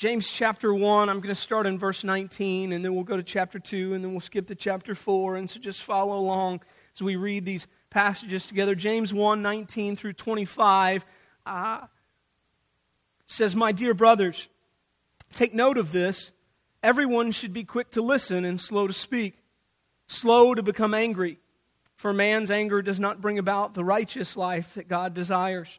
James chapter 1, I'm going to start in verse 19, and then we'll go to chapter 2, and then we'll skip to chapter 4. And so just follow along as we read these passages together. James 1 19 through 25 uh, says, My dear brothers, take note of this. Everyone should be quick to listen and slow to speak, slow to become angry, for man's anger does not bring about the righteous life that God desires.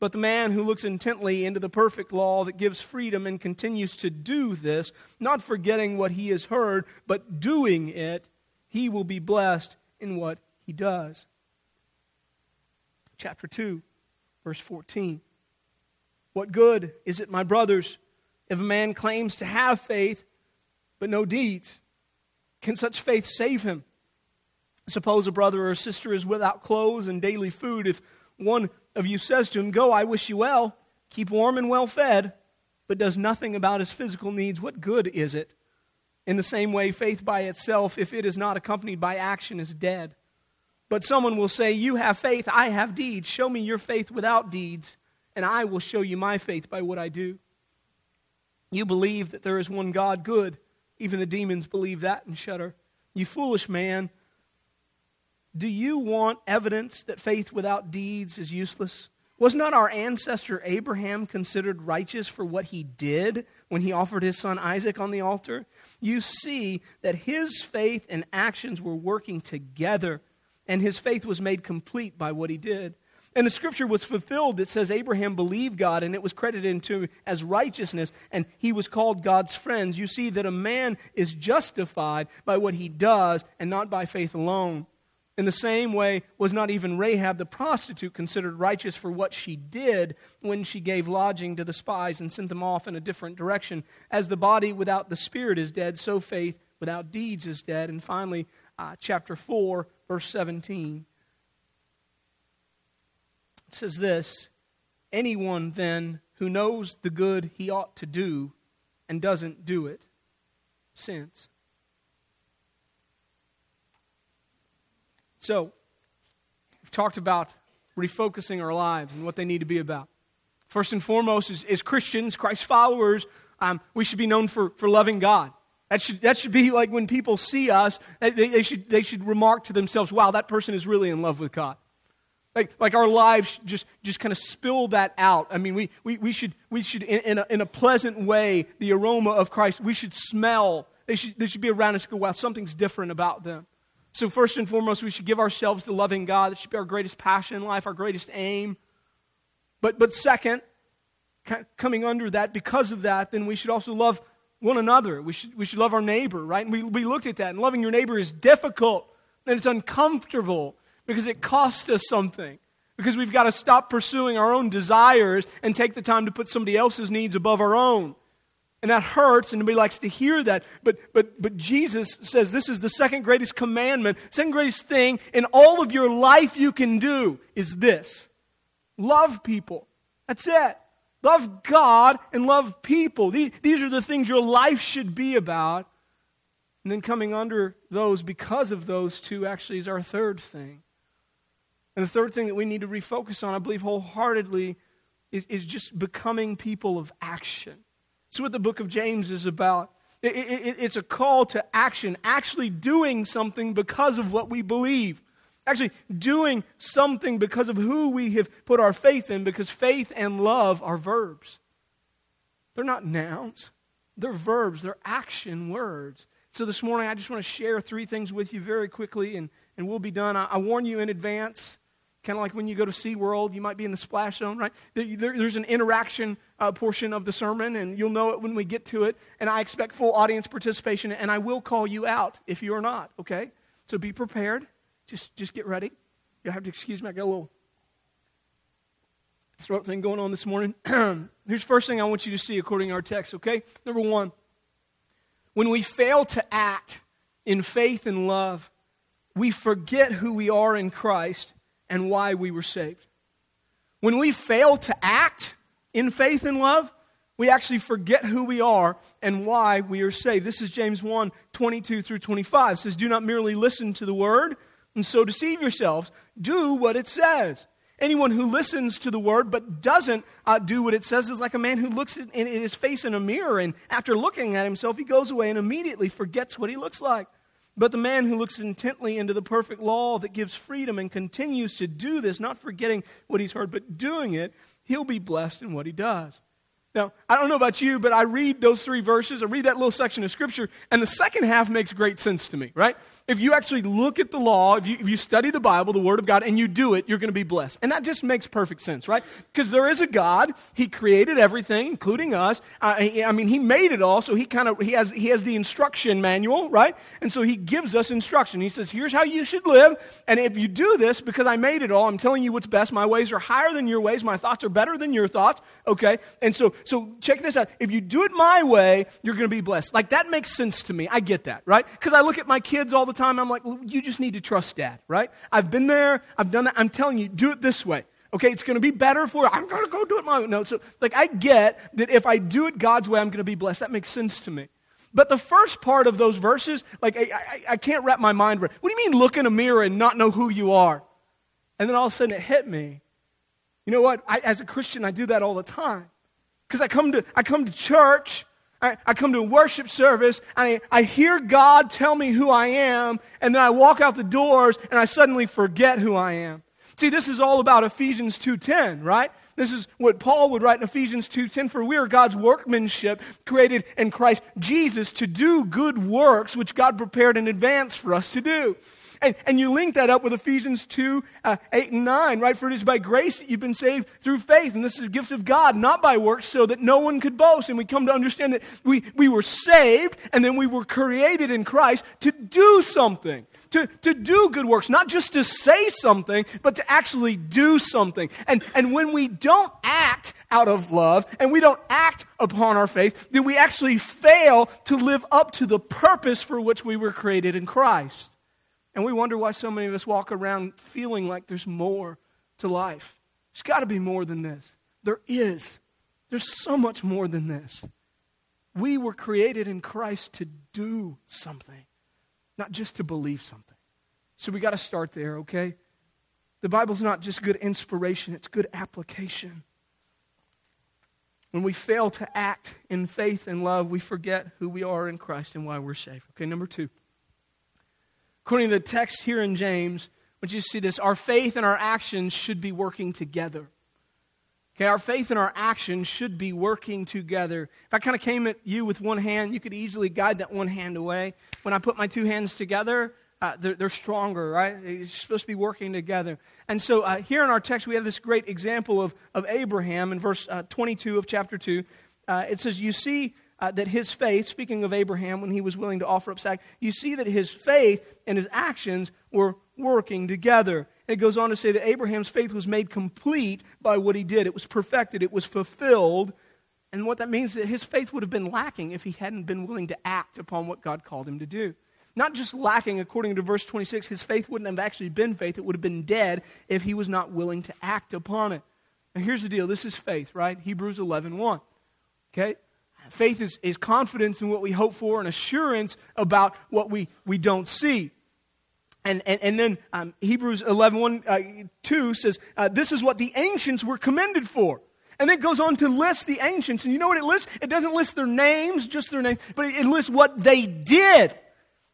But the man who looks intently into the perfect law that gives freedom and continues to do this, not forgetting what he has heard, but doing it, he will be blessed in what he does. Chapter 2, verse 14. What good is it, my brothers, if a man claims to have faith but no deeds? Can such faith save him? Suppose a brother or sister is without clothes and daily food. If one of you says to him, Go, I wish you well, keep warm and well fed, but does nothing about his physical needs, what good is it? In the same way, faith by itself, if it is not accompanied by action, is dead. But someone will say, You have faith, I have deeds. Show me your faith without deeds, and I will show you my faith by what I do. You believe that there is one God, good. Even the demons believe that and shudder. You foolish man. Do you want evidence that faith without deeds is useless? Was not our ancestor Abraham considered righteous for what he did when he offered his son Isaac on the altar? You see that his faith and actions were working together, and his faith was made complete by what he did. And the scripture was fulfilled that says Abraham believed God and it was credited to him as righteousness and he was called God's friends. You see that a man is justified by what he does and not by faith alone. In the same way, was not even Rahab the prostitute considered righteous for what she did when she gave lodging to the spies and sent them off in a different direction? As the body without the spirit is dead, so faith without deeds is dead. And finally, uh, chapter 4, verse 17. It says this Anyone then who knows the good he ought to do and doesn't do it sins. So, we've talked about refocusing our lives and what they need to be about. First and foremost, as, as Christians, Christ followers, um, we should be known for, for loving God. That should, that should be like when people see us, they, they, should, they should remark to themselves, wow, that person is really in love with God. Like, like our lives just, just kind of spill that out. I mean, we, we, we should, we should in, in, a, in a pleasant way, the aroma of Christ, we should smell. They should, they should be around us go, wow, something's different about them. So, first and foremost, we should give ourselves to loving God. That should be our greatest passion in life, our greatest aim. But, but second, coming under that, because of that, then we should also love one another. We should, we should love our neighbor, right? And we, we looked at that. And loving your neighbor is difficult and it's uncomfortable because it costs us something. Because we've got to stop pursuing our own desires and take the time to put somebody else's needs above our own. And that hurts, and nobody likes to hear that. But, but, but Jesus says this is the second greatest commandment, second greatest thing in all of your life you can do is this love people. That's it. Love God and love people. These, these are the things your life should be about. And then coming under those, because of those two, actually is our third thing. And the third thing that we need to refocus on, I believe wholeheartedly, is, is just becoming people of action. That's what the book of James is about. It, it, it's a call to action, actually doing something because of what we believe. Actually, doing something because of who we have put our faith in, because faith and love are verbs. They're not nouns, they're verbs, they're action words. So this morning, I just want to share three things with you very quickly, and, and we'll be done. I, I warn you in advance Kind of like when you go to SeaWorld, you might be in the splash zone, right? There, there's an interaction uh, portion of the sermon, and you'll know it when we get to it. And I expect full audience participation, and I will call you out if you are not, okay? So be prepared. Just, just get ready. You'll have to excuse me. I got a little throat thing going on this morning. Here's the first thing I want you to see according to our text, okay? Number one, when we fail to act in faith and love, we forget who we are in Christ and why we were saved. When we fail to act in faith and love, we actually forget who we are and why we are saved. This is James 1 22 through 25. It says, Do not merely listen to the word and so deceive yourselves. Do what it says. Anyone who listens to the word but doesn't uh, do what it says is like a man who looks in, his face in a mirror and after looking at himself, he goes away and immediately forgets what he looks like. But the man who looks intently into the perfect law that gives freedom and continues to do this, not forgetting what he's heard, but doing it, he'll be blessed in what he does. Now, I don't know about you, but I read those three verses, I read that little section of Scripture, and the second half makes great sense to me, right? If you actually look at the law, if you, if you study the Bible, the Word of God, and you do it, you're going to be blessed. And that just makes perfect sense, right? Because there is a God, He created everything, including us. Uh, he, I mean, He made it all, so He kind of, he has, he has the instruction manual, right? And so He gives us instruction. He says, here's how you should live, and if you do this, because I made it all, I'm telling you what's best. My ways are higher than your ways, my thoughts are better than your thoughts, okay? And so so check this out. If you do it my way, you're going to be blessed. Like that makes sense to me. I get that, right? Because I look at my kids all the time. I'm like, you just need to trust dad, right? I've been there. I've done that. I'm telling you, do it this way. Okay, it's going to be better for you. I'm going to go do it my way. No, so like I get that if I do it God's way, I'm going to be blessed. That makes sense to me. But the first part of those verses, like I, I, I can't wrap my mind around. What do you mean look in a mirror and not know who you are? And then all of a sudden it hit me. You know what? I, as a Christian, I do that all the time. Because I come to I come to church, I, I come to a worship service, and I, I hear God tell me who I am, and then I walk out the doors and I suddenly forget who I am. See, this is all about Ephesians 2:10, right? This is what Paul would write in Ephesians 2:10 for we are God's workmanship created in Christ Jesus to do good works which God prepared in advance for us to do. And, and you link that up with Ephesians 2, uh, 8 and 9, right? For it is by grace that you've been saved through faith. And this is a gift of God, not by works, so that no one could boast. And we come to understand that we, we were saved and then we were created in Christ to do something. To, to do good works, not just to say something, but to actually do something. And, and when we don't act out of love and we don't act upon our faith, then we actually fail to live up to the purpose for which we were created in Christ. And we wonder why so many of us walk around feeling like there's more to life. There's got to be more than this. There is. There's so much more than this. We were created in Christ to do something, not just to believe something. So we got to start there, okay? The Bible's not just good inspiration, it's good application. When we fail to act in faith and love, we forget who we are in Christ and why we're saved. Okay, number two. According to the text here in James, want you see this our faith and our actions should be working together. Okay, our faith and our actions should be working together. If I kind of came at you with one hand, you could easily guide that one hand away. When I put my two hands together, uh, they're, they're, stronger, right? They're supposed to be working together. And so uh, here in our text, we have this great example of, of Abraham in verse uh, 22 of chapter 2. Uh, it says, You see uh, that his faith, speaking of Abraham when he was willing to offer up sacrifice, you see that his faith and his actions were working together. And it goes on to say that Abraham's faith was made complete by what he did. It was perfected, it was fulfilled. And what that means is that his faith would have been lacking if he hadn't been willing to act upon what God called him to do. Not just lacking, according to verse 26, his faith wouldn't have actually been faith. It would have been dead if he was not willing to act upon it. Now, here's the deal this is faith, right? Hebrews 11 1. Okay? Faith is, is confidence in what we hope for and assurance about what we, we don't see. And, and, and then um, Hebrews 11, 1, uh, 2 says, uh, This is what the ancients were commended for. And then it goes on to list the ancients. And you know what it lists? It doesn't list their names, just their name, but it, it lists what they did.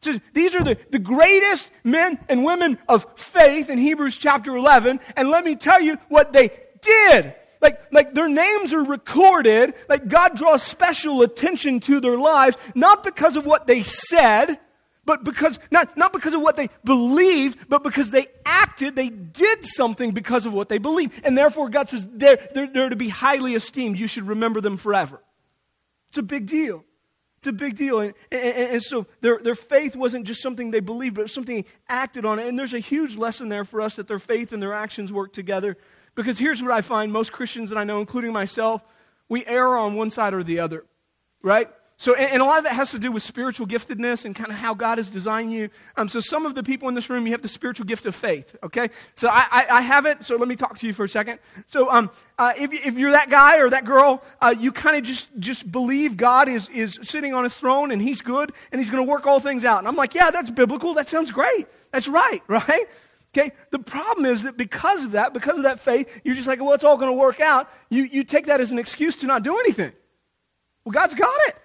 Says, These are the, the greatest men and women of faith in Hebrews chapter 11. And let me tell you what they did. Like, like their names are recorded, like God draws special attention to their lives, not because of what they said, but because, not, not because of what they believed, but because they acted, they did something because of what they believed. And therefore, God says they're, they're, they're to be highly esteemed. You should remember them forever. It's a big deal. It's a big deal. And, and, and, so their, their faith wasn't just something they believed, but it something acted on. And there's a huge lesson there for us that their faith and their actions work together. Because here's what I find most Christians that I know, including myself, we err on one side or the other, right? so, and, a lot of that has to do with spiritual giftedness and kind of how God has designed you. Um, so, some of the people in this room, you have the spiritual gift of faith, okay? So, I, I, I have it, so let me talk to you for a second. So, um, uh, if, if you're that guy or that girl, uh, you kind of just, just believe God is, is sitting on his throne and he's good and he's going to work all things out. And I'm like, yeah, that's biblical. That sounds great. That's right, right? Okay, the problem is that because of that, because of that faith, you're just like, well, it's all going to work out. You, you take that as an excuse to not do anything. Well, God's got it.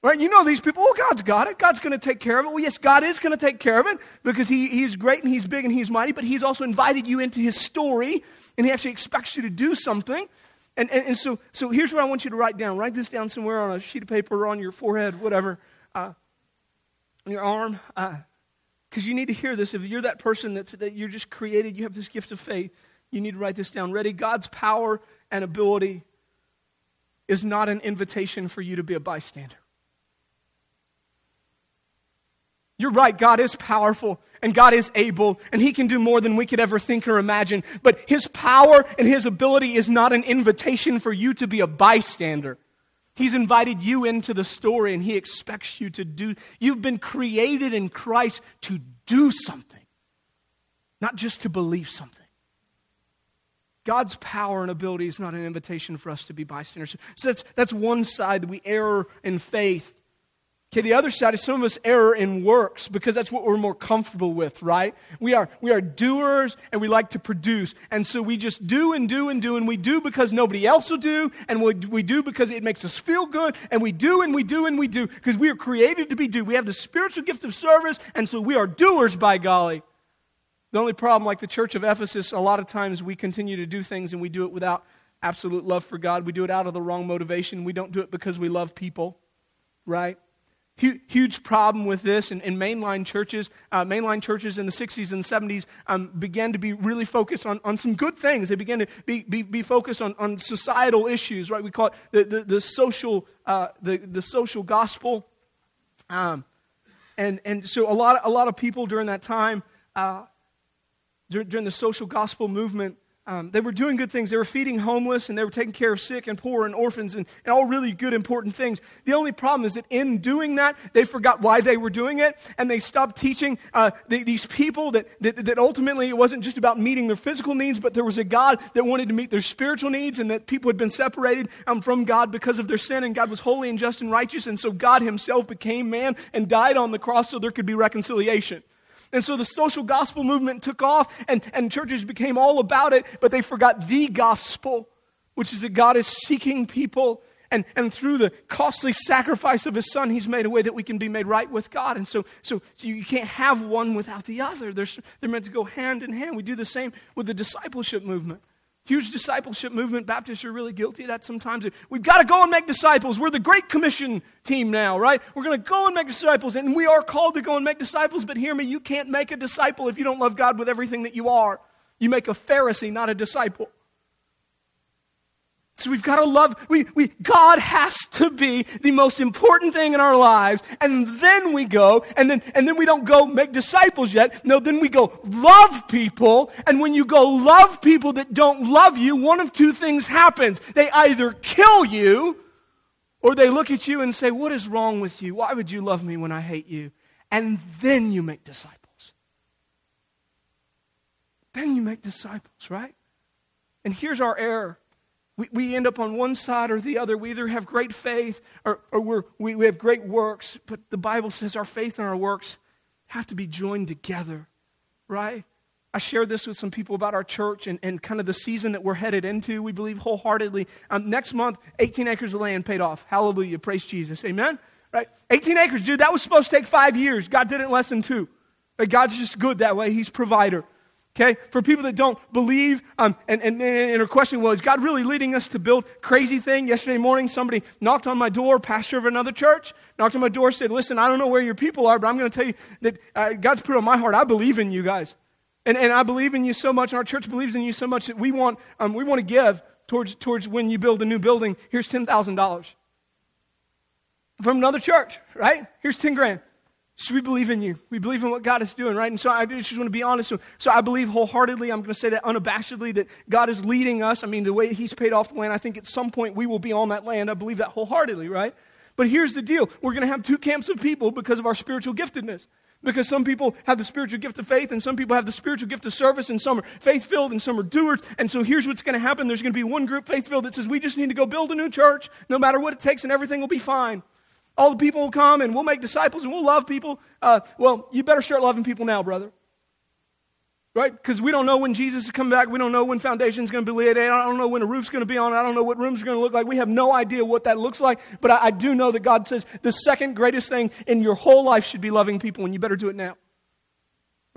Right? You know these people, well, God's got it. God's going to take care of it. Well, yes, God is going to take care of it because he, He's great and He's big and He's mighty, but He's also invited you into His story and He actually expects you to do something. And, and, and so, so here's what I want you to write down. Write this down somewhere on a sheet of paper or on your forehead, whatever, uh, on your arm. Because you need to hear this. If you're that person that's, that you're just created, you have this gift of faith, you need to write this down. Ready? God's power and ability is not an invitation for you to be a bystander. You're right, God is powerful and God is able and He can do more than we could ever think or imagine. But His power and His ability is not an invitation for you to be a bystander. He's invited you into the story and He expects you to do. You've been created in Christ to do something, not just to believe something. God's power and ability is not an invitation for us to be bystanders. So that's, that's one side that we err in faith Okay, the other side is some of us err in works because that's what we're more comfortable with, right? We are, we are doers and we like to produce. And so we just do and do and do and we do because nobody else will do and we, we do because it makes us feel good and we do and we do and we do because we are created to be do. We have the spiritual gift of service and so we are doers by golly. The only problem, like the church of Ephesus, a lot of times we continue to do things and we do it without absolute love for God. We do it out of the wrong motivation. We don't do it because we love people, right? Huge problem with this in, in mainline churches. Uh, mainline churches in the 60s and 70s um, began to be really focused on, on some good things. They began to be, be, be focused on, on societal issues, right? We call it the, the, the social, uh, the, the social gospel. Um, and, and so a lot, of, a lot of people during that time, uh, during, during the social gospel movement, um, they were doing good things. They were feeding homeless and they were taking care of sick and poor and orphans and, and all really good, important things. The only problem is that in doing that, they forgot why they were doing it and they stopped teaching uh, the, these people that, that, that ultimately it wasn't just about meeting their physical needs, but there was a God that wanted to meet their spiritual needs and that people had been separated um, from God because of their sin and God was holy and just and righteous. And so God Himself became man and died on the cross so there could be reconciliation. And so the social gospel movement took off, and, and churches became all about it, but they forgot the gospel, which is that God is seeking people. And, and through the costly sacrifice of his son, he's made a way that we can be made right with God. And so, so, you can't have one without the other. They're, they're meant to go hand in hand. We do the same with the discipleship movement. Huge discipleship movement. Baptists are really guilty of that sometimes. We've got to go and make disciples. We're the Great Commission team now, right? We're going to go and make disciples, and we are called to go and make disciples, but hear me, you can't make a disciple if you don't love God with everything that you are. You make a Pharisee, not a disciple. So we've got to love, we, we, God has to be the most important thing in our lives. And then we go, and then, and then we don't go make disciples yet. No, then we go love people. And when you go love people that don't love you, one of two things happens. They either kill you, or they look at you and say, What is wrong with you? Why would you love me when I hate you? And then you make disciples. Then you make disciples, right? And here's our error we, we end up on one side or the other. We either have great faith or, or we're, we, we have great works, but the Bible says our faith and our works have to be joined together, right? I shared this with some people about our church and, and kind of the season that we're headed into. We believe wholeheartedly. Um, next month, 18 acres of land paid off. Hallelujah. Praise Jesus. Amen? Right? 18 acres, dude, that was supposed to take five years. God did it in less than two. God's just good that way. He's provider. Okay? For people that don't believe, um, and, and, and her question was, God really leading us to build crazy thing? Yesterday morning, somebody knocked on my door, pastor of another church, knocked on my door, said, listen, I don't know where your people are, but I'm going to tell you that uh, God's put on my heart, I believe in you guys. And, and I believe in you so much, our church believes in you so much that we want, um, we want to give towards, towards when you build a new building. Here's $10,000. From another church, right? Here's 10 grand. So we believe in you. We believe in what God is doing, right? And so I just want to be honest. So, I believe wholeheartedly, I'm going to say that unabashedly, that God is leading us. I mean, the way He's paid off the land, I think at some point we will be on that land. I believe that wholeheartedly, right? But here's the deal we're going to have two camps of people because of our spiritual giftedness. Because some people have the spiritual gift of faith, and some people have the spiritual gift of service, and some are faith filled, and some are doers. And so here's what's going to happen there's going to be one group, faith filled, that says, We just need to go build a new church, no matter what it takes, and everything will be fine. All the people will come, and we'll make disciples, and we'll love people. Uh, well, you better start loving people now, brother right? Because we don't know when Jesus is coming back. We don't know when foundation's going to be laid. I don't know when a roof's going to be on. I don't know what room's are going to look like. We have no idea what that looks like. But I, I do know that God says the second greatest thing in your whole life should be loving people, and you better do it now.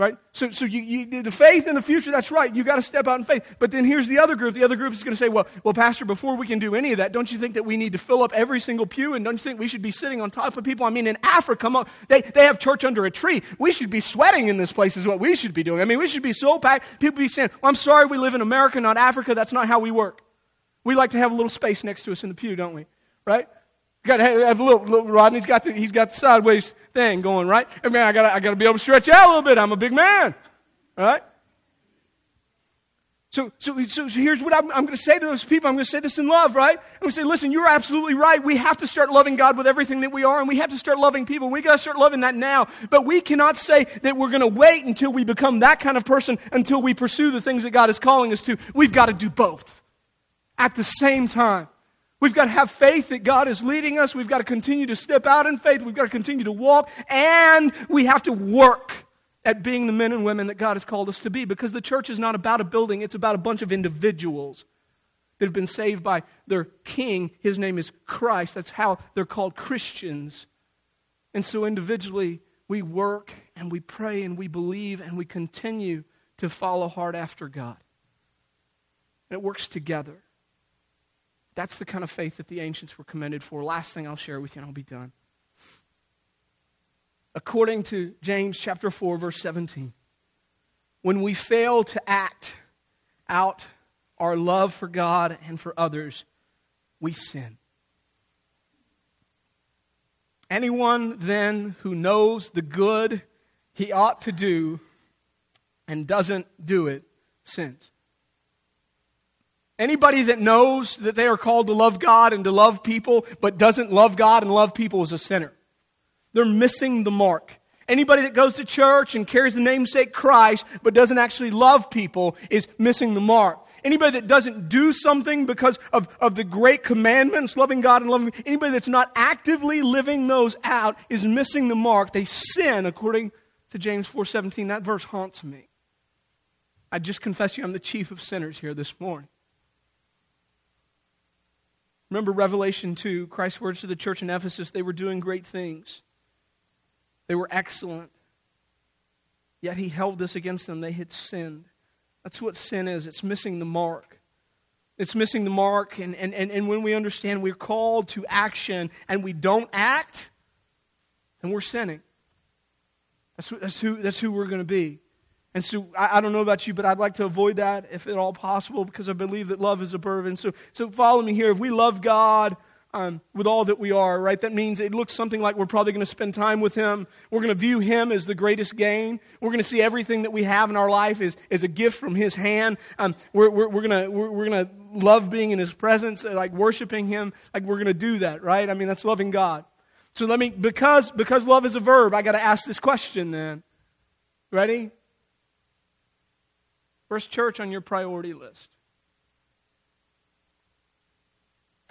Right? So, so you, you, the faith in the future, that's right. You got to step out in faith. But then here's the other group. The other group is going to say, well, well, Pastor, before we can do any of that, don't you think that we need to fill up every single pew? And don't you think we should be sitting on top of people? I mean, in Africa, come they, they have church under a tree. We should be sweating in this place, is what we should be doing. I mean, we should be so packed. People be saying, well, I'm sorry we live in America, not Africa. That's not how we work. We like to have a little space next to us in the pew, don't we? Right? Got to have a little, little Rodney's got the, he's got the sideways thing going, right? I mean, I got I got to be able to stretch out a little bit. I'm a big man. right? So, so, so, so here's what I'm, I'm going to say to those people. I'm going to say this in love, right? I'm going to say, listen, you're absolutely right. We have to start loving God with everything that we are, and we have to start loving people. We got to start loving that now. But we cannot say that we're going to wait until we become that kind of person until we pursue the things that God is calling us to. We've got to do both at the same time. We've got to have faith that God is leading us. We've got to continue to step out in faith. We've got to continue to walk, and we have to work at being the men and women that God has called us to be because the church is not about a building, it's about a bunch of individuals that have been saved by their king. His name is Christ. That's how they're called Christians. And so individually, we work and we pray and we believe and we continue to follow hard after God. And it works together. That's the kind of faith that the ancients were commended for. Last thing I'll share with you, and I'll be done. According to James chapter 4 verse 17 when we fail to act out our love for God and for others we sin. Anyone then who knows the good he ought to do and doesn't do it sins Anybody that knows that they are called to love God and to love people, but doesn't love God and love people is a sinner. They're missing the mark. Anybody that goes to church and carries the namesake Christ but doesn't actually love people is missing the mark. Anybody that doesn't do something because of, of the great commandments, loving God and loving, anybody that's not actively living those out is missing the mark. They sin according to James 4:17. That verse haunts me. I just confess you I'm the chief of sinners here this morning. Remember Revelation 2, Christ's words to the church in Ephesus, they were doing great things. They were excellent. Yet he held this against them. They had sinned. That's what sin is it's missing the mark. It's missing the mark. And, and, and, and when we understand we're called to action and we don't act, then we're sinning. That's, that's, who, that's who we're going to be. And so I, I, don't know about you, but I'd like to avoid that if at all possible because I believe that love is a burden. So, so follow me here. If we love God, um, with all that we are, right? That means it looks something like we're probably going to spend time with Him. We're going to view Him as the greatest gain. We're going to see everything that we have in our life as, as a gift from His hand. Um, we're, we're, we're going to, we're, we're to love being in His presence, uh, like worshiping Him. Like we're going to do that, right? I mean, that's loving God. So let me, because, because love is a verb, I got to ask this question then. Ready? First church on your priority list.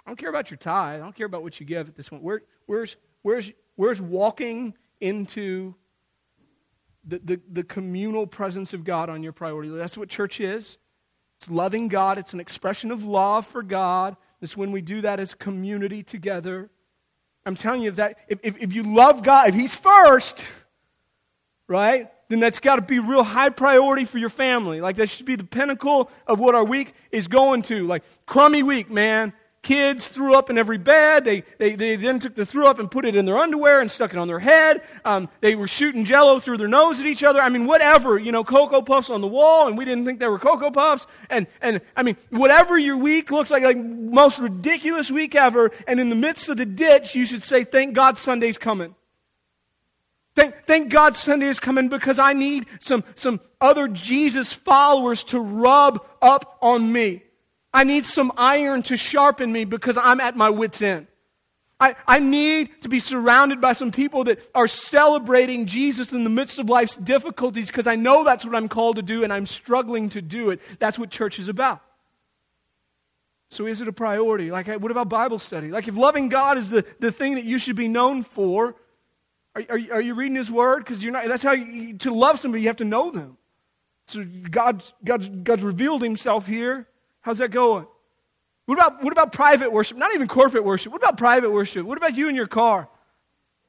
I don't care about your tithe. I don't care about what you give at this point. Where, where's, where's, where's walking into the, the, the communal presence of God on your priority list? That's what church is. It's loving God, it's an expression of love for God. It's when we do that as community together. I'm telling you that if, if, if you love God, if He's first, right, then that's got to be real high priority for your family. Like that should be the pinnacle of what our week is going to. Like crummy week, man kids threw up in every bed. They, they, they then took the threw up and put it in their underwear and stuck it on their head. Um, they were shooting jello through their nose at each other. I mean, whatever, you know, Cocoa Puffs on the wall, and we didn't think they were Cocoa Puffs. And, and I mean, whatever your week looks like, like most ridiculous week ever, and in the midst of the ditch, you should say, thank God Sunday's coming. Thank, thank God Sunday is coming because I need some, some other Jesus followers to rub up on me. I need some iron to sharpen me because I'm at my wits' end. I, I need to be surrounded by some people that are celebrating Jesus in the midst of life's difficulties because I know that's what I'm called to do and I'm struggling to do it. That's what church is about. So, is it a priority? Like, what about Bible study? Like, if loving God is the, the thing that you should be known for, are, are, are you reading His Word? Because you're not. That's how you, to love somebody, you have to know them. So, God's, God's, God's revealed Himself here. How's that going? What about, what about private worship? Not even corporate worship. What about private worship? What about you in your car?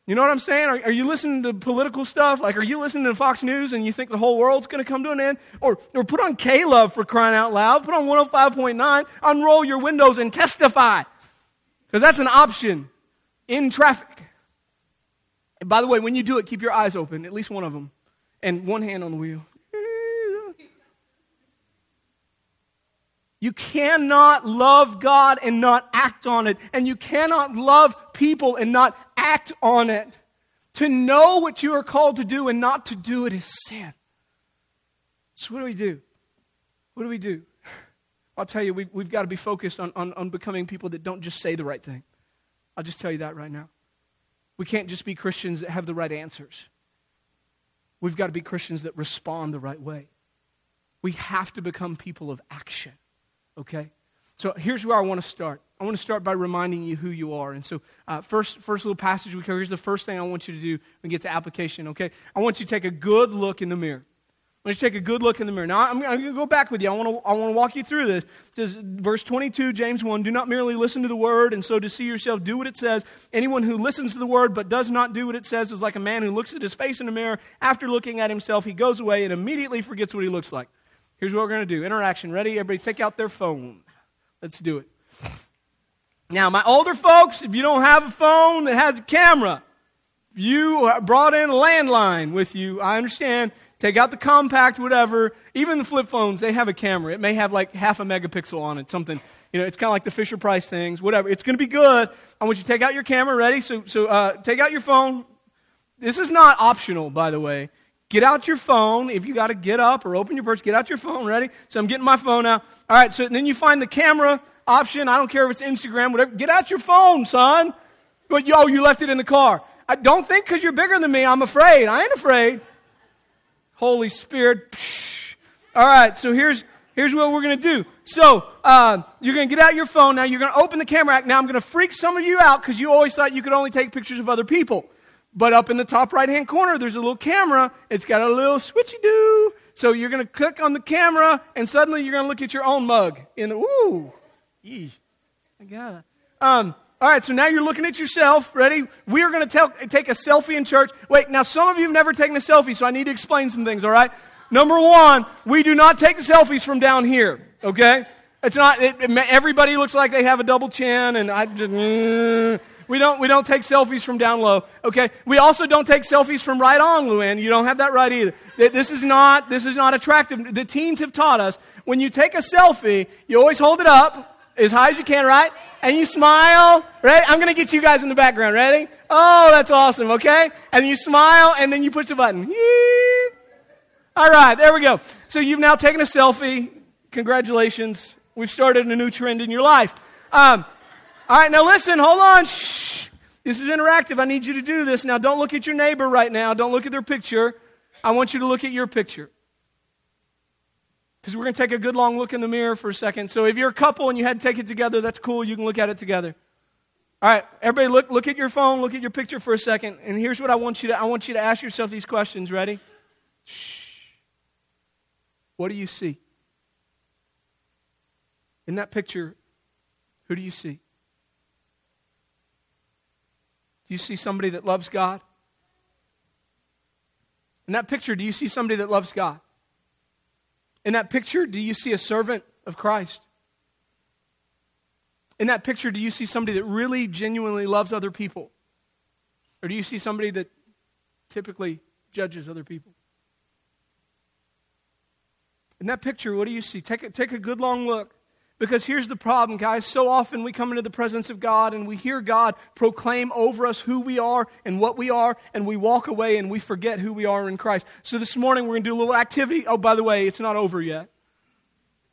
You know what I'm saying? Are, are, you listening to political stuff? Like, are you listening to Fox News and you think the whole world's going to come to an end? Or, or put on K Love for crying out loud. Put on 105.9. Unroll your windows and testify. Because that's an option in traffic. By the way, when you do it, keep your eyes open, at least one of them, and one hand on the wheel. You cannot love God and not act on it. And you cannot love people and not act on it. To know what you are called to do and not to do it is sin. So, what do we do? What do we do? I'll tell you, we, we've got to be focused on, on, on becoming people that don't just say the right thing. I'll just tell you that right now. We can't just be Christians that have the right answers. We've got to be Christians that respond the right way. We have to become people of action. Okay? So here's where I want to start. I want to start by reminding you who you are. And so, uh, first, first little passage we cover. Here's the first thing I want you to do when we get to application. Okay, I want you to take a good look in the mirror. Want take a good look in the mirror. Now, I'm, I'm going to go back with you. I want to, I want to walk you through this. It says, verse 22, James 1 Do not merely listen to the word and so deceive yourself. Do what it says. Anyone who listens to the word but does not do what it says is like a man who looks at his face in the mirror. After looking at himself, he goes away and immediately forgets what he looks like. Here's what we're going to do interaction. Ready? Everybody take out their phone. Let's do it. Now, my older folks, if you don't have a phone that has a camera, you brought in a landline with you, I understand. Take out the compact, whatever. Even the flip phones, they have a camera. It may have like half a megapixel on it, something. You know, it's kind of like the Fisher Price things, whatever. It's going to be good. I want you to take out your camera. Ready? So, so uh, take out your phone. This is not optional, by the way. Get out your phone. If you got to get up or open your purse, get out your phone. Ready? So I'm getting my phone out. All right. So then you find the camera option. I don't care if it's Instagram, whatever. Get out your phone, son. But oh, you left it in the car. I don't think because you're bigger than me. I'm afraid. I ain't afraid. Holy Spirit. Psh. All right. So here's here's what we're going to do. So uh, you're going to get out your phone now. You're going to open the camera app. Now I'm going to freak some of you out because you always thought you could only take pictures of other people. But up in the top right hand corner, there's a little camera. It's got a little switchy doo. So you're going to click on the camera, and suddenly you're going to look at your own mug. In the, ooh, eesh, I got it. Um, all right, so now you're looking at yourself. Ready? We are going to take a selfie in church. Wait, now some of you have never taken a selfie, so I need to explain some things, all right? Number one, we do not take selfies from down here, okay? It's not, it, everybody looks like they have a double chin, and I just, mm, we don't, we don't take selfies from down low. Okay. We also don't take selfies from right on, Luann. You don't have that right either. This is not, this is not attractive. The teens have taught us when you take a selfie, you always hold it up as high as you can, right? And you smile, right? I'm to get you guys in the background. Ready? Oh, that's awesome. Okay. And you smile and then you push the button. All right. There we go. So you've now taken a selfie. Congratulations. We've started a new trend in your life. Um, all right, now listen, hold on. Shh. This is interactive. I need you to do this. Now, don't look at your neighbor right now. Don't look at their picture. I want you to look at your picture. Because we're going to take a good long look in the mirror for a second. So, if you're a couple and you had to take it together, that's cool. You can look at it together. All right, everybody, look, look at your phone, look at your picture for a second. And here's what I want you to I want you to ask yourself these questions. Ready? Shh. What do you see? In that picture, who do you see? Do you see somebody that loves God? In that picture, do you see somebody that loves God? In that picture, do you see a servant of Christ? In that picture, do you see somebody that really genuinely loves other people? Or do you see somebody that typically judges other people? In that picture, what do you see? Take a, take a good long look. Because here's the problem, guys. So often we come into the presence of God and we hear God proclaim over us who we are and what we are, and we walk away and we forget who we are in Christ. So this morning we're going to do a little activity. Oh, by the way, it's not over yet.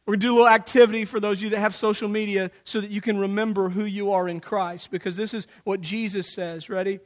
We're going to do a little activity for those of you that have social media so that you can remember who you are in Christ because this is what Jesus says. Ready?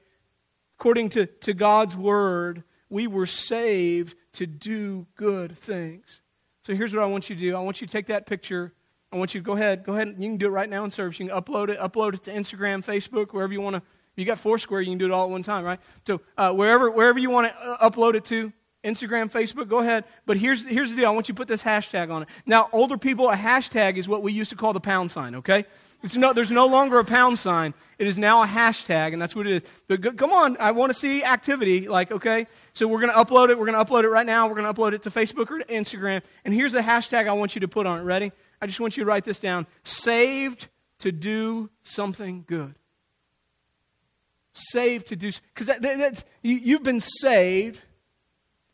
According to, to God's word, we were saved to do good things. So here's what I want you to do I want you to take that picture. I want you to go ahead, go ahead. You can do it right now in service. You can upload it, upload it to Instagram, Facebook, wherever you want to. You got Foursquare, you can do it all at one time, right? So uh, wherever wherever you want to uh, upload it to, Instagram, Facebook, go ahead. But here's, here's the deal. I want you to put this hashtag on it. Now, older people, a hashtag is what we used to call the pound sign, okay? It's no, there's no longer a pound sign. It is now a hashtag, and that's what it is. But go, come on, I want to see activity. Like, okay, so we're going to upload it. We're going to upload it right now. We're going to upload it to Facebook or to Instagram. And here's the hashtag I want you to put on it. Ready? I just want you to write this down. Saved to do something good. Saved to do, because that, that, you, you've been saved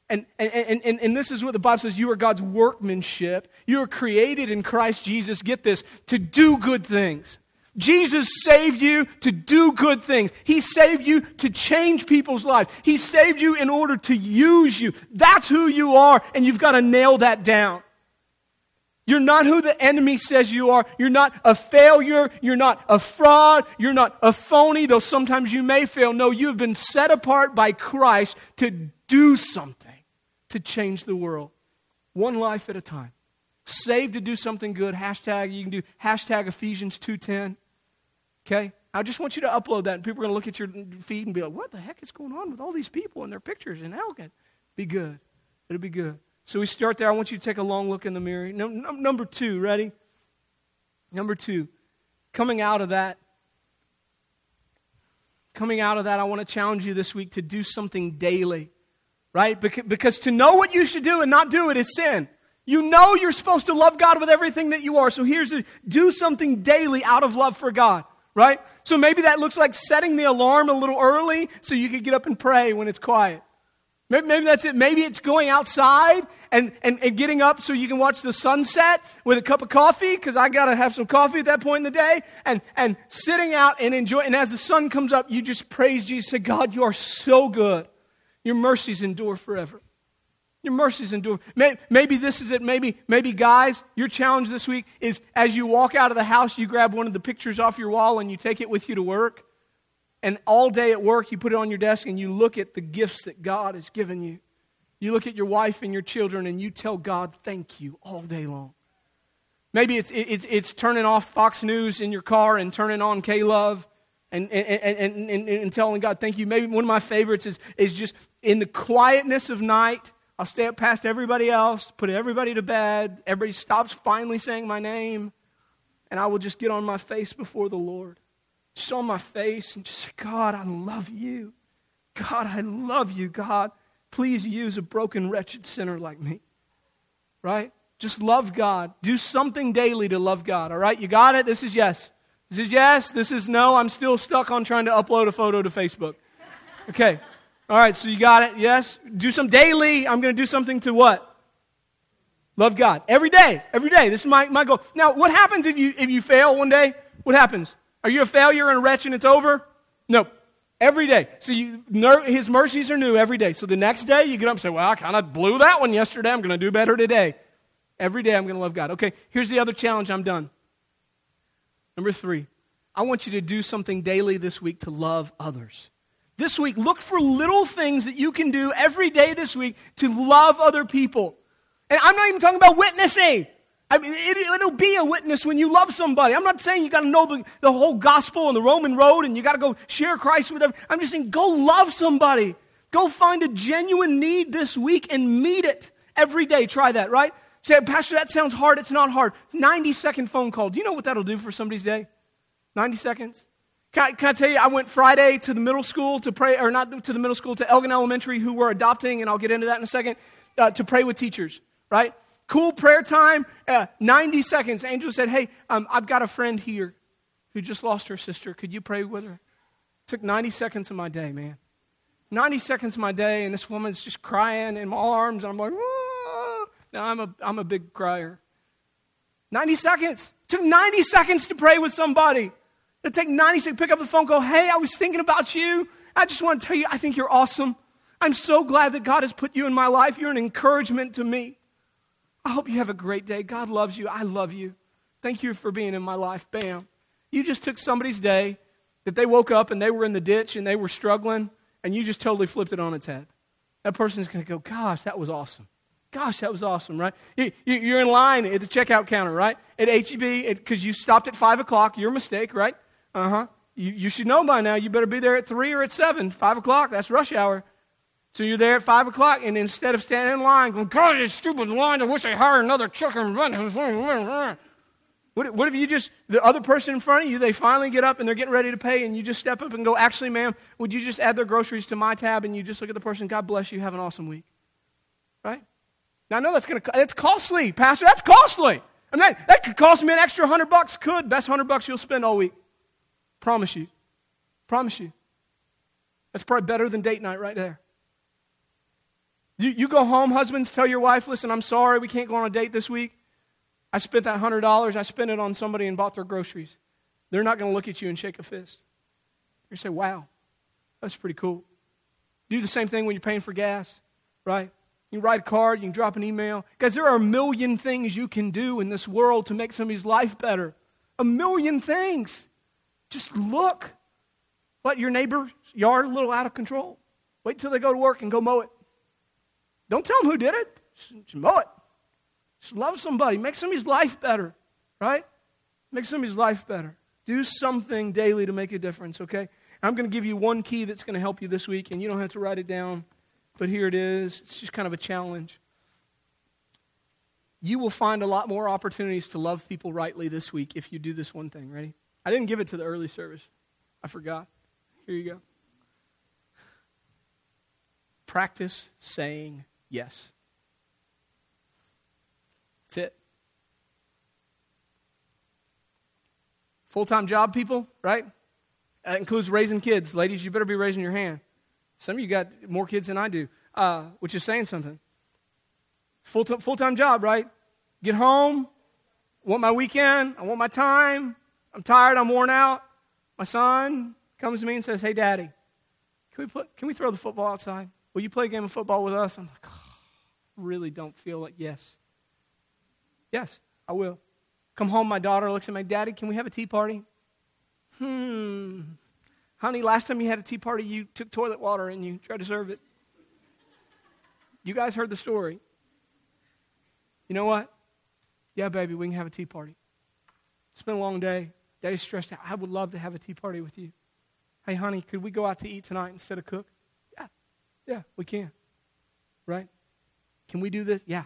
and, and, and, and, this is what the Bible says you are God's workmanship. You are created in Christ Jesus, get this, to do good things. Jesus saved you to do good things. He saved you to change people's lives. He saved you in order to use you. That's who you are, and you've got to nail that down. You're not who the enemy says you are. You're not a failure. You're not a fraud. You're not a phony, though sometimes you may fail. No, you have been set apart by Christ to do something to change the world, one life at a time. Saved to do something good. Hashtag, you can do hashtag Ephesians 2.10. Okay? I just want you to upload that, and people are going to look at your feed and be like, what the heck is going on with all these people and their pictures and Elgin? Be good. It'll be good. So we start there. I want you to take a long look in the mirror. Number two, ready? Number two, coming out of that, coming out of that, I want to challenge you this week to do something daily right? Because to know what you should do and not do it is sin. You know you're supposed to love God with everything that you are. So here's to do something daily out of love for God, right? So maybe that looks like setting the alarm a little early so you can get up and pray when it's quiet. Maybe, maybe that's it. Maybe it's going outside and, and, and getting up so you can watch the sunset with a cup of coffee, because I got to have some coffee at that point in the day, and, and sitting out and enjoy. And as the sun comes up, you just praise Jesus. Say, God, you are so good. Your mercies endure forever. Your mercies endure. Maybe this is it. Maybe, maybe, guys, your challenge this week is as you walk out of the house, you grab one of the pictures off your wall and you take it with you to work. And all day at work, you put it on your desk and you look at the gifts that God has given you. You look at your wife and your children and you tell God, thank you all day long. Maybe it's, it's, it's turning off Fox News in your car and turning on K Love and, and, and, and, and telling God, thank you. Maybe one of my favorites is, is just in the quietness of night, I'll stay up past everybody else, put everybody to bed. Everybody stops finally saying my name, and I will just get on my face before the Lord. Just on my face and just God, I love you. God, I love you. God, please use a broken, wretched sinner like me. Right? Just love God. Do something daily to love God. All right? You got it? This is yes. This is yes. This is no. I'm still stuck on trying to upload a photo to Facebook. Okay. All right, so you got it. Yes. Do some daily. I'm going to do something to what? Love God. Every day. Every day. This is my, my goal. Now, what happens if you, if you fail one day? What happens? Are you a failure and a wretch and it's over? No. Every day. So you, his mercies are new every day. So the next day you get up and say, well, I kind of blew that one yesterday. I'm going to do better today. Every day I'm going to love God. Okay, here's the other challenge. I'm done. Number three, I want you to do something daily this week to love others. This week, look for little things that you can do every day this week to love other people. And I'm not even talking about witnessing. I mean, it, will be a witness when you love somebody. I'm not saying you got to know the, the whole gospel and the Roman road and you got to go share Christ with them. I'm just saying go love somebody. Go find a genuine need this week and meet it every day. Try that, right? Say, Pastor, that sounds hard. It's not hard. 90 second phone call. Do you know what that'll do for somebody's day? 90 seconds? Can I, can I, tell you, I went Friday to the middle school to pray, or not to the middle school, to Elgin Elementary, who we're adopting, and I'll get into that in a second, uh, to pray with teachers, right? Cool prayer time, uh, 90 seconds. Angel said, Hey, um, I've got a friend here who just lost her sister. Could you pray with her? Took 90 seconds of my day, man. 90 seconds of my day, and this woman's just crying in my arms, and I'm like, now, I'm a, I'm a big crier. 90 seconds. Took 90 seconds to pray with somebody. It take 90 seconds, pick up the phone, go, hey, I was thinking about you. I just want to tell you, I think you're awesome. I'm so glad that God has put you in my life. You're an encouragement to me. I hope you have a great day. God loves you. I love you. Thank you for being in my life. Bam. You just took somebody's day that they woke up and they were in the ditch and they were struggling, and you just totally flipped it on its head. That person's going to go, Gosh, that was awesome. Gosh, that was awesome, right? You, are in line at the checkout counter, right? At HEB, because you stopped at 5 o'clock. Your mistake, right? Uh huh. You, you should know by now. You better be there at 3 or at 7. 5 o'clock, that's rush hour. So you're there at 5 o'clock, and instead of standing in line going, God, this stupid line, I wish I hired another chicken. What, what if you just, the other person in front of you, they finally get up and they're getting ready to pay, and you just step up and go, Actually, ma'am, would you just add their groceries to my tab? And you just look at the person, God bless you, have an awesome week. Right? Now, I know that's going to, it's costly, Pastor, that's costly. I mean, that, that could cost me an extra hundred bucks. Could. Best hundred bucks you'll spend all week. Promise you. Promise you. That's probably better than date night right there. You, you go home, husbands, tell your wife, listen, I'm sorry, we can't go on a date this week. I spent that $100, I spent it on somebody and bought their groceries. They're not going to look at you and shake a fist. You say, wow, that's pretty cool. Do the same thing when you're paying for gas, right? You write a card, you can drop an email. Guys, there are a million things you can do in this world to make somebody's life better. A million things. Just look. What, your neighbor's yard a little out of control? Wait till they go to work and go mow it. Don't tell them who did it. Just mow it. Just love somebody. Make somebody's life better, right? Make somebody's life better. Do something daily to make a difference, okay? I'm going to give you one key that's going to help you this week, and you don't have to write it down, but here it is. It's just kind of a challenge. You will find a lot more opportunities to love people rightly this week if you do this one thing. Ready? I didn't give it to the early service, I forgot. Here you go. Practice saying yes. That's it. Full time job, people, right? That includes raising kids. Ladies, you better be raising your hand. Some of you got more kids than I do, uh, which is saying something. Full time job, right? Get home, want my weekend, I want my time, I'm tired, I'm worn out. My son comes to me and says, Hey, daddy, can we, put, can we throw the football outside? Will you play a game of football with us? I'm like, oh, really don't feel like, yes. Yes, I will. Come home, my daughter looks at my daddy, can we have a tea party? Hmm. Honey, last time you had a tea party, you took toilet water and you tried to serve it. You guys heard the story. You know what? Yeah, baby, we can have a tea party. It's been a long day. Daddy's stressed out. I would love to have a tea party with you. Hey, honey, could we go out to eat tonight instead of cook? Yeah, yeah, we can. Right? Can we do this? Yeah.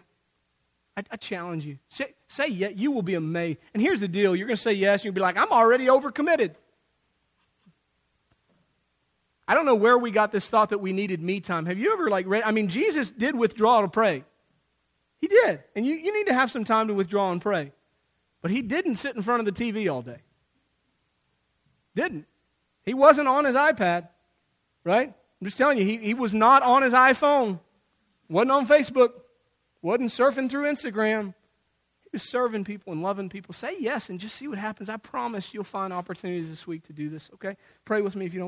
I, I challenge you. Say, say yes. You will be amazed. And here's the deal you're going to say yes, you'll be like, I'm already overcommitted. I don't know where we got this thought that we needed me time. Have you ever, like, read? I mean, Jesus did withdraw to pray. He did. And you, you need to have some time to withdraw and pray. But he didn't sit in front of the TV all day. Didn't. He wasn't on his iPad, right? I'm just telling you, he, he was not on his iPhone, wasn't on Facebook, wasn't surfing through Instagram. He was serving people and loving people. Say yes and just see what happens. I promise you'll find opportunities this week to do this, okay? Pray with me if you don't.